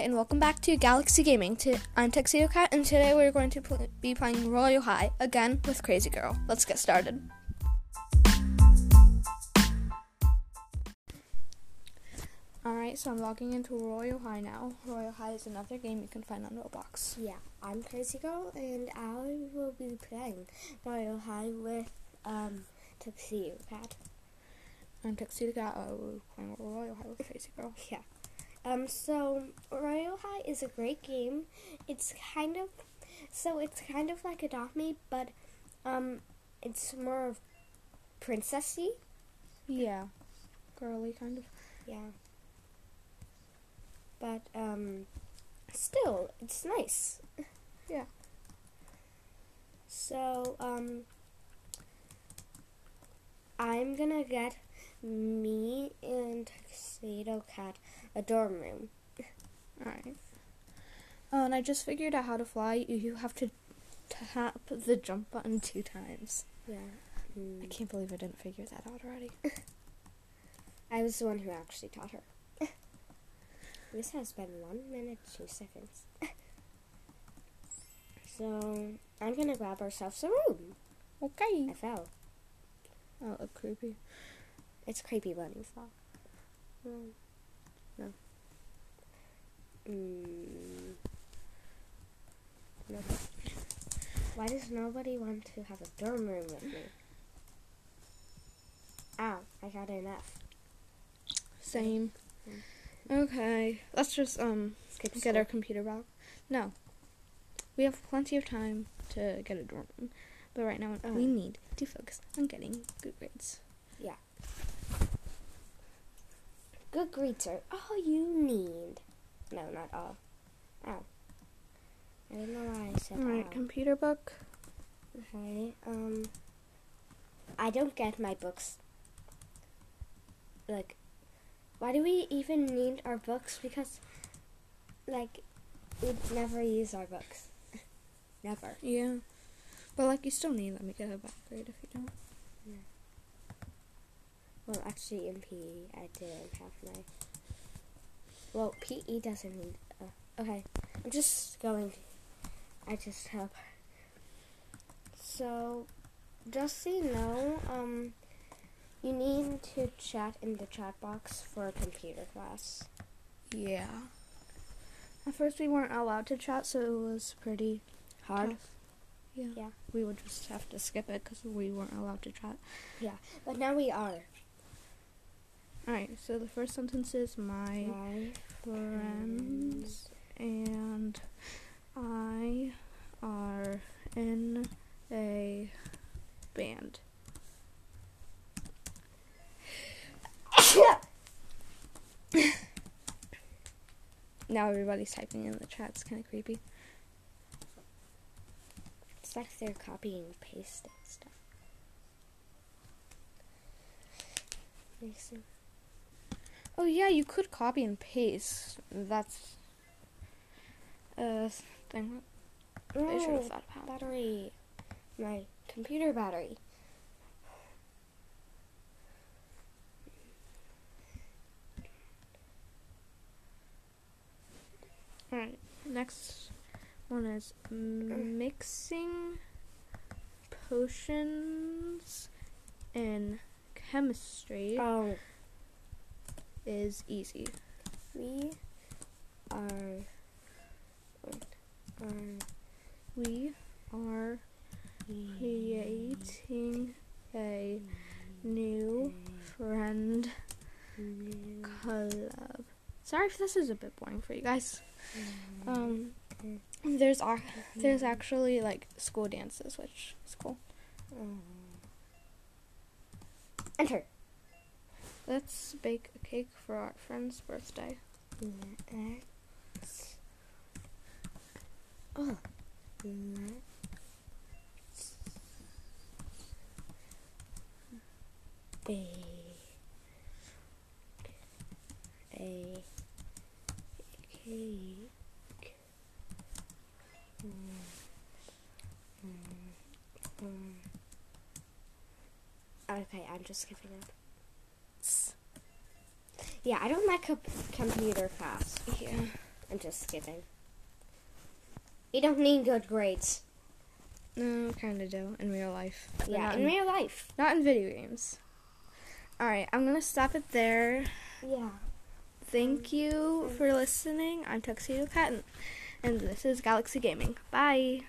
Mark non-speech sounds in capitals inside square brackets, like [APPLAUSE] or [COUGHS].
and welcome back to Galaxy Gaming. To, I'm Tuxedo Cat, and today we're going to pl- be playing Royal High again with Crazy Girl. Let's get started. Alright, so I'm logging into Royal High now. Royal High is another game you can find on Roblox. Yeah, I'm Crazy Girl, and I will be playing Royal High with um Tuxedo Cat. I'm Tuxedo Cat, uh, we're playing Royal High with Crazy Girl. [LAUGHS] Yeah. Um. So Royal High is a great game. It's kind of so it's kind of like Adopt Me, but um, it's more of princessy. Yeah, girly kind of. Yeah. But um, still, it's nice. Yeah. So um, I'm gonna get me and Tuxedo Cat a dorm room. Alright. Oh, and I just figured out how to fly. You, have to tap the jump button two times. Yeah. I Mm. can't believe I didn't figure that out already. [LAUGHS] I was the one who actually taught her. [LAUGHS] this has been one minute two seconds. [LAUGHS] so I'm gonna grab ourselves a room. Okay. I fell. Oh, look creepy. It's creepy fall. Mm. No. Mm. Why does nobody want to have a dorm room with me? Ow, I got an F. Same. Okay, let's just um Skip get school. our computer back. No, we have plenty of time to get a dorm room, but right now Oh. we need to focus on getting good grades. Good grades are all you need. No, not all. Ow. I don't know why I said All right, ow. computer book. Okay, um, I don't get my books. Like, why do we even need our books? Because, like, we'd never use our books. [LAUGHS] never. Yeah, but like you still need them to get a bad grade if you don't. Well, actually, in PE, I didn't have my. Well, PE doesn't need. Uh, okay, I'm just going. I just have. So, just so you know, um, you need to chat in the chat box for a computer class. Yeah. At first we weren't allowed to chat, so it was pretty Hard, tough. Yeah. Yeah. We would just have to skip it because we weren't allowed to chat. Yeah, but now we are. Alright, so the first sentence is my My friends and I are in a band. [COUGHS] Now everybody's typing in the chat. It's kind of creepy. It's like they're copying and pasting stuff. Mason. Oh yeah, you could copy and paste. That's a thing that I should Oh, have thought about. battery. My computer battery. Alright, next one is mixing potions in chemistry Oh, is easy. we are. Are We are creating a new friend club. Sorry if this is a bit boring for you guys. Um, there's ar- there's actually like school dances, which is cool. Enter. Let's bake a cake for our friend's birthday. Let's. Oh. Let's. Bake. A cake. Mm. Mm. Mm. Okay, I'm just giving up. Yeah, I don't like a computer class. Yeah. I'm just kidding. You don't need good grades. No, kind of do in real life. Yeah, not in real life. not in video games. All right, I'm gonna stop it there. Yeah. Thank you for listening. I'm Tuxedo Cat, and, and this is Galaxy Gaming. Bye.